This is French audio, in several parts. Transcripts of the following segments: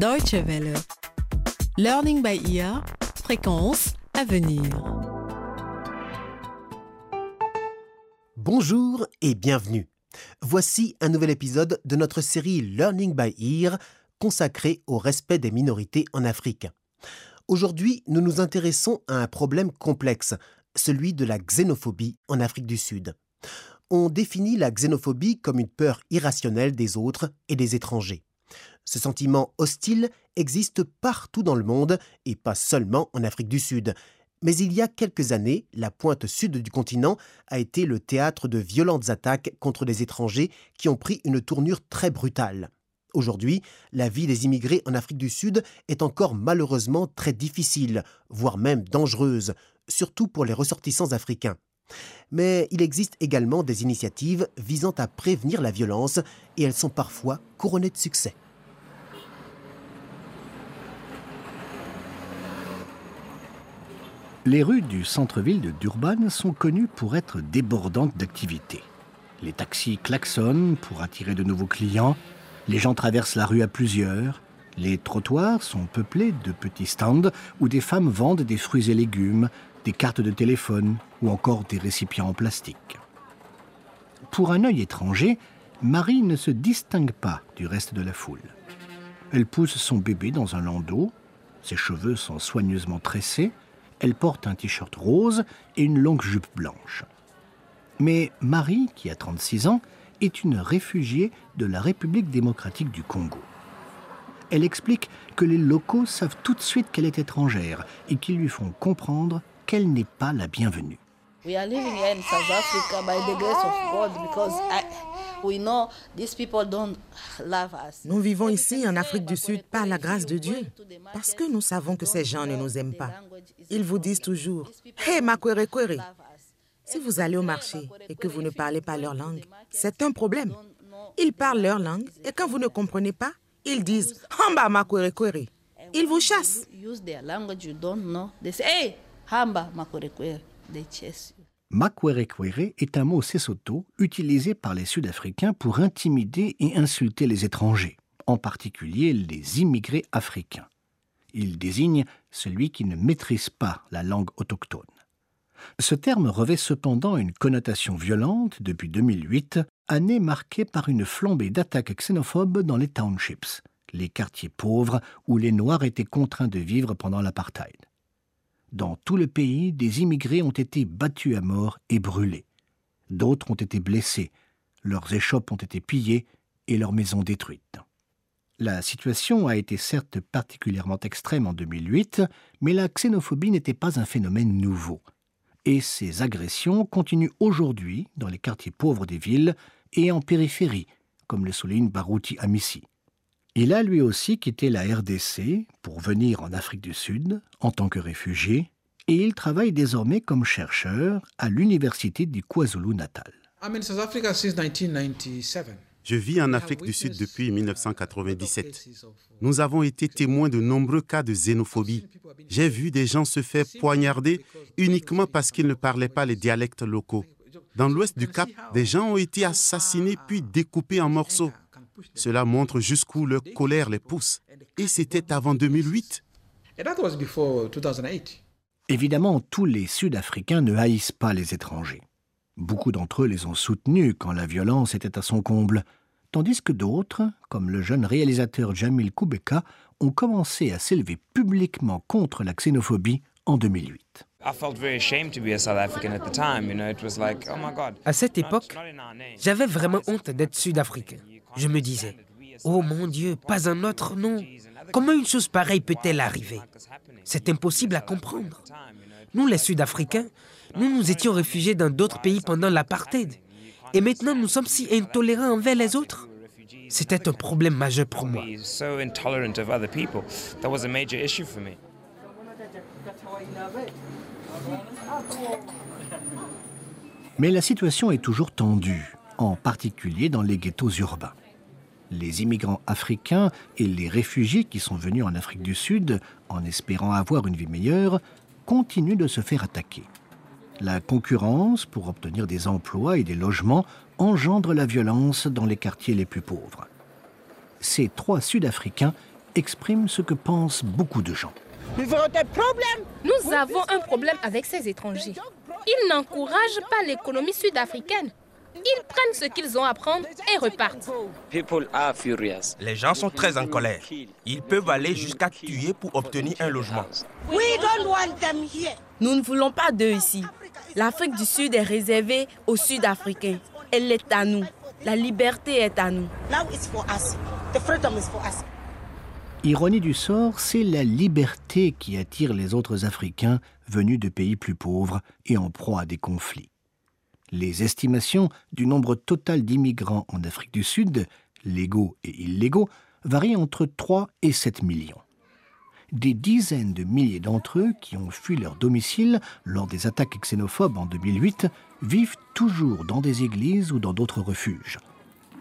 Deutsche Welle. Learning by ear, fréquence à venir. Bonjour et bienvenue. Voici un nouvel épisode de notre série Learning by Ear consacrée au respect des minorités en Afrique. Aujourd'hui, nous nous intéressons à un problème complexe, celui de la xénophobie en Afrique du Sud. On définit la xénophobie comme une peur irrationnelle des autres et des étrangers. Ce sentiment hostile existe partout dans le monde et pas seulement en Afrique du Sud. Mais il y a quelques années, la pointe sud du continent a été le théâtre de violentes attaques contre des étrangers qui ont pris une tournure très brutale. Aujourd'hui, la vie des immigrés en Afrique du Sud est encore malheureusement très difficile, voire même dangereuse, surtout pour les ressortissants africains. Mais il existe également des initiatives visant à prévenir la violence et elles sont parfois couronnées de succès. Les rues du centre-ville de Durban sont connues pour être débordantes d'activités. Les taxis klaxonnent pour attirer de nouveaux clients, les gens traversent la rue à plusieurs, les trottoirs sont peuplés de petits stands où des femmes vendent des fruits et légumes, des cartes de téléphone ou encore des récipients en plastique. Pour un œil étranger, Marie ne se distingue pas du reste de la foule. Elle pousse son bébé dans un landau, ses cheveux sont soigneusement tressés, elle porte un t-shirt rose et une longue jupe blanche. Mais Marie, qui a 36 ans, est une réfugiée de la République démocratique du Congo. Elle explique que les locaux savent tout de suite qu'elle est étrangère et qu'ils lui font comprendre qu'elle n'est pas la bienvenue. We are living here in South Africa by the grace of God because I, we know these people don't love us. Nous vivons ici en Afrique du Sud par la grâce de Dieu, parce que nous savons que ces gens ne nous aiment pas. Ils vous disent toujours Hey, Makwere Kwere. Si vous allez au marché et que vous ne parlez pas leur langue, c'est un problème. Ils parlent leur langue et quand vous ne comprenez pas, ils disent Hamba Makwere Kwere. Ils vous chassent. Hey, hamba makwerekwere. Makwerekwere est un mot Sesotho utilisé par les Sud-Africains pour intimider et insulter les étrangers, en particulier les immigrés africains. Il désigne celui qui ne maîtrise pas la langue autochtone. Ce terme revêt cependant une connotation violente depuis 2008, année marquée par une flambée d'attaques xénophobes dans les townships, les quartiers pauvres où les Noirs étaient contraints de vivre pendant l'apartheid. Dans tout le pays, des immigrés ont été battus à mort et brûlés. D'autres ont été blessés, leurs échoppes ont été pillées et leurs maisons détruites. La situation a été certes particulièrement extrême en 2008, mais la xénophobie n'était pas un phénomène nouveau. Et ces agressions continuent aujourd'hui dans les quartiers pauvres des villes et en périphérie, comme le souligne Barouti Amissi. Il a lui aussi quitté la RDC pour venir en Afrique du Sud en tant que réfugié et il travaille désormais comme chercheur à l'université du KwaZulu-Natal. Je vis en Afrique du Sud depuis 1997. Nous avons été témoins de nombreux cas de xénophobie. J'ai vu des gens se faire poignarder uniquement parce qu'ils ne parlaient pas les dialectes locaux. Dans l'ouest du Cap, des gens ont été assassinés puis découpés en morceaux. Cela montre jusqu'où leur colère les pousse. Et c'était avant 2008. Évidemment, tous les Sud-Africains ne haïssent pas les étrangers. Beaucoup d'entre eux les ont soutenus quand la violence était à son comble, tandis que d'autres, comme le jeune réalisateur Jamil Koubeka, ont commencé à s'élever publiquement contre la xénophobie en 2008. À cette époque, j'avais vraiment honte d'être sud-africain. Je me disais, oh mon Dieu, pas un autre nom. Comment une chose pareille peut-elle arriver? C'est impossible à comprendre. Nous, les Sud-Africains, nous nous étions réfugiés dans d'autres pays pendant l'apartheid. Et maintenant, nous sommes si intolérants envers les autres. C'était un problème majeur pour moi. Mais la situation est toujours tendue, en particulier dans les ghettos urbains. Les immigrants africains et les réfugiés qui sont venus en Afrique du Sud en espérant avoir une vie meilleure continuent de se faire attaquer. La concurrence pour obtenir des emplois et des logements engendre la violence dans les quartiers les plus pauvres. Ces trois Sud-Africains exprime ce que pensent beaucoup de gens. Nous avons un problème avec ces étrangers. Ils n'encouragent pas l'économie sud-africaine. Ils prennent ce qu'ils ont à prendre et repartent. Les gens sont très en colère. Ils peuvent aller jusqu'à tuer pour obtenir un logement. Nous ne voulons pas d'eux ici. L'Afrique du Sud est réservée aux Sud-Africains. Elle est à nous. La liberté est à nous. Ironie du sort, c'est la liberté qui attire les autres Africains venus de pays plus pauvres et en proie à des conflits. Les estimations du nombre total d'immigrants en Afrique du Sud, légaux et illégaux, varient entre 3 et 7 millions. Des dizaines de milliers d'entre eux qui ont fui leur domicile lors des attaques xénophobes en 2008 vivent toujours dans des églises ou dans d'autres refuges.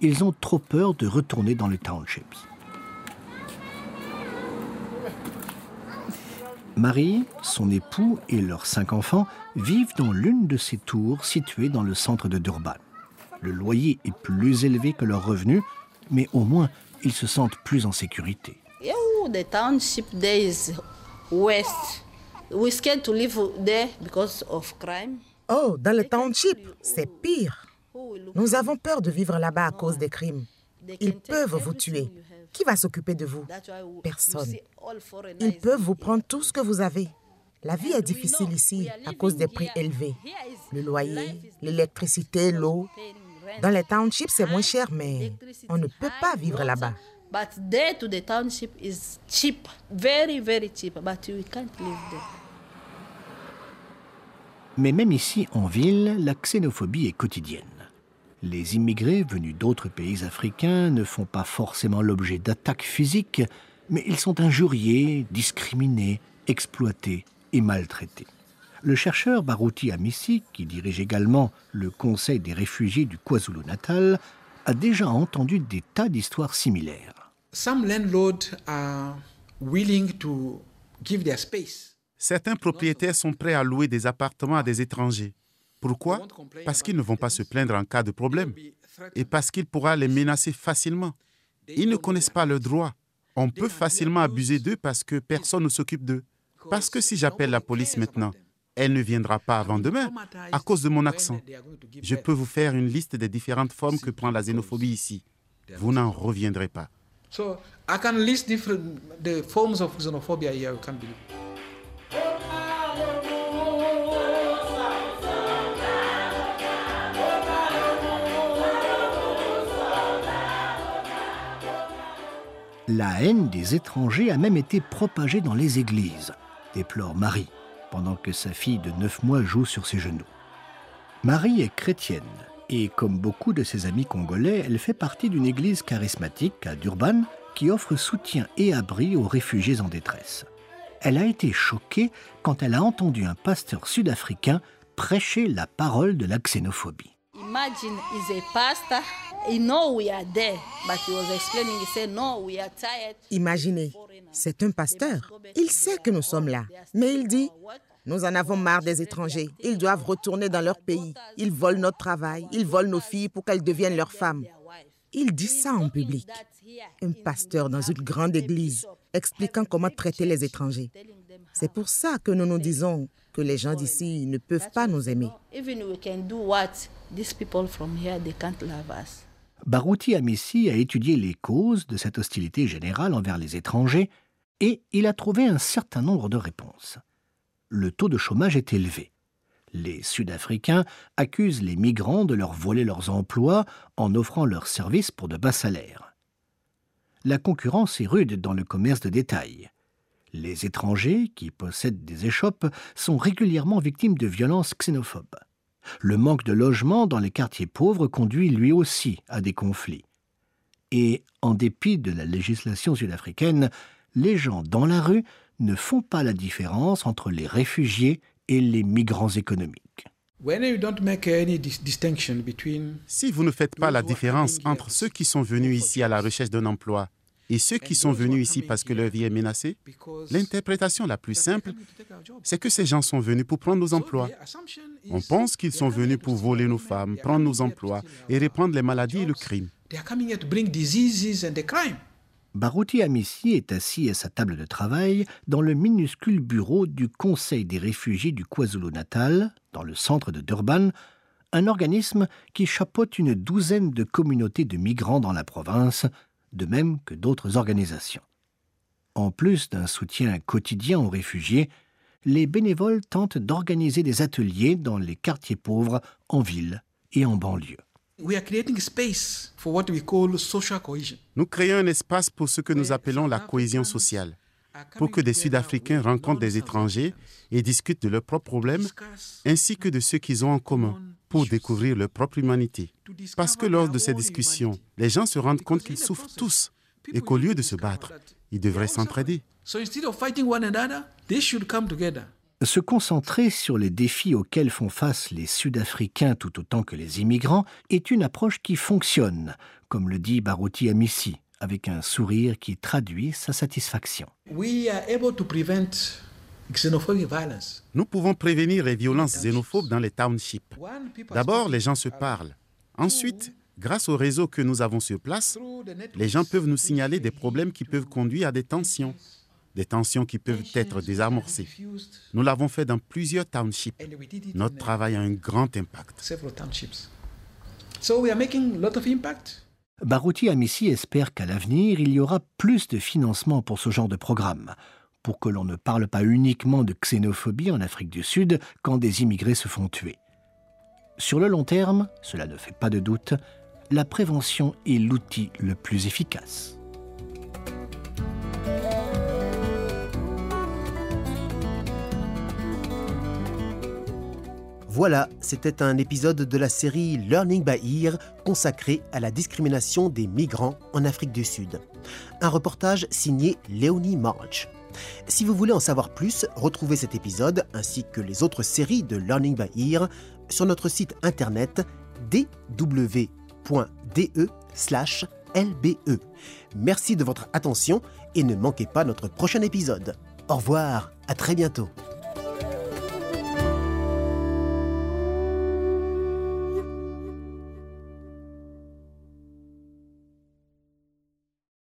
Ils ont trop peur de retourner dans les townships. Marie, son époux et leurs cinq enfants vivent dans l'une de ces tours situées dans le centre de Durban. Le loyer est plus élevé que leurs revenus, mais au moins ils se sentent plus en sécurité. Oh, dans le township, c'est pire. Nous avons peur de vivre là-bas à cause des crimes. Ils peuvent vous tuer. Qui va s'occuper de vous? Personne. Ils peuvent vous prendre tout ce que vous avez. La vie est difficile ici à cause des prix élevés. Le loyer, l'électricité, l'eau. Dans les townships, c'est moins cher, mais on ne peut pas vivre là-bas. Mais même ici, en ville, la xénophobie est quotidienne. Les immigrés venus d'autres pays africains ne font pas forcément l'objet d'attaques physiques, mais ils sont injuriés, discriminés, exploités et maltraités. Le chercheur Barouti Amissi, qui dirige également le Conseil des réfugiés du KwaZulu-Natal, a déjà entendu des tas d'histoires similaires. Certains propriétaires sont prêts à louer des appartements à des étrangers. Pourquoi Parce qu'ils ne vont pas se plaindre en cas de problème et parce qu'il pourra les menacer facilement. Ils ne connaissent pas le droit. On peut facilement abuser d'eux parce que personne ne s'occupe d'eux. Parce que si j'appelle la police maintenant, elle ne viendra pas avant demain à cause de mon accent. Je peux vous faire une liste des différentes formes que prend la xénophobie ici. Vous n'en reviendrez pas. La haine des étrangers a même été propagée dans les églises, déplore Marie, pendant que sa fille de 9 mois joue sur ses genoux. Marie est chrétienne et, comme beaucoup de ses amis congolais, elle fait partie d'une église charismatique à Durban qui offre soutien et abri aux réfugiés en détresse. Elle a été choquée quand elle a entendu un pasteur sud-africain prêcher la parole de la xénophobie. Imagine is a pastor. He know we are there, but he was explaining. He said, "No, we are tired." Imaginez, c'est un pasteur. Il sait que nous sommes là, mais il dit nous en avons marre des étrangers. Ils doivent retourner dans leur pays. Ils volent notre travail. Ils volent nos filles pour qu'elles deviennent leurs femmes. Il dit ça en public. Un pasteur dans une grande église expliquant comment traiter les étrangers. C'est pour ça que nous nous disons que les gens d'ici ne peuvent pas nous aimer. Barouti Amissi a étudié les causes de cette hostilité générale envers les étrangers et il a trouvé un certain nombre de réponses. Le taux de chômage est élevé. Les Sud-Africains accusent les migrants de leur voler leurs emplois en offrant leurs services pour de bas salaires. La concurrence est rude dans le commerce de détail. Les étrangers qui possèdent des échoppes sont régulièrement victimes de violences xénophobes. Le manque de logement dans les quartiers pauvres conduit lui aussi à des conflits. Et, en dépit de la législation sud-africaine, les gens dans la rue ne font pas la différence entre les réfugiés et les migrants économiques. Si vous ne faites pas la différence entre ceux qui sont venus ici à la recherche d'un emploi et ceux qui sont venus ici parce que leur vie est menacée, l'interprétation la plus simple, c'est que ces gens sont venus pour prendre nos emplois. On pense qu'ils sont venus pour voler nos femmes, prendre nos emplois et répandre les maladies et le crime. Barouti Amissi est assis à sa table de travail dans le minuscule bureau du Conseil des réfugiés du KwaZulu-Natal, dans le centre de Durban, un organisme qui chapeaute une douzaine de communautés de migrants dans la province, de même que d'autres organisations. En plus d'un soutien quotidien aux réfugiés, les bénévoles tentent d'organiser des ateliers dans les quartiers pauvres, en ville et en banlieue. Nous créons un espace pour ce que nous appelons la cohésion sociale, pour que des Sud-Africains rencontrent des étrangers et discutent de leurs propres problèmes, ainsi que de ceux qu'ils ont en commun, pour découvrir leur propre humanité. Parce que lors de ces discussions, les gens se rendent compte qu'ils souffrent tous et qu'au lieu de se battre, ils devraient s'entraider. Se concentrer sur les défis auxquels font face les Sud-Africains tout autant que les immigrants est une approche qui fonctionne, comme le dit Barouti Amissi, avec un sourire qui traduit sa satisfaction. Nous pouvons prévenir les violences xénophobes dans les townships. D'abord, les gens se parlent. Ensuite, grâce au réseau que nous avons sur place, les gens peuvent nous signaler des problèmes qui peuvent conduire à des tensions des tensions qui peuvent être désamorcées. Nous l'avons fait dans plusieurs townships. Notre travail a un grand impact. Barouti Amissi espère qu'à l'avenir, il y aura plus de financement pour ce genre de programme, pour que l'on ne parle pas uniquement de xénophobie en Afrique du Sud quand des immigrés se font tuer. Sur le long terme, cela ne fait pas de doute, la prévention est l'outil le plus efficace. Voilà, c'était un épisode de la série Learning by Ear consacré à la discrimination des migrants en Afrique du Sud. Un reportage signé Léonie March. Si vous voulez en savoir plus, retrouvez cet épisode ainsi que les autres séries de Learning by Ear sur notre site internet dw.de/lbe. Merci de votre attention et ne manquez pas notre prochain épisode. Au revoir, à très bientôt.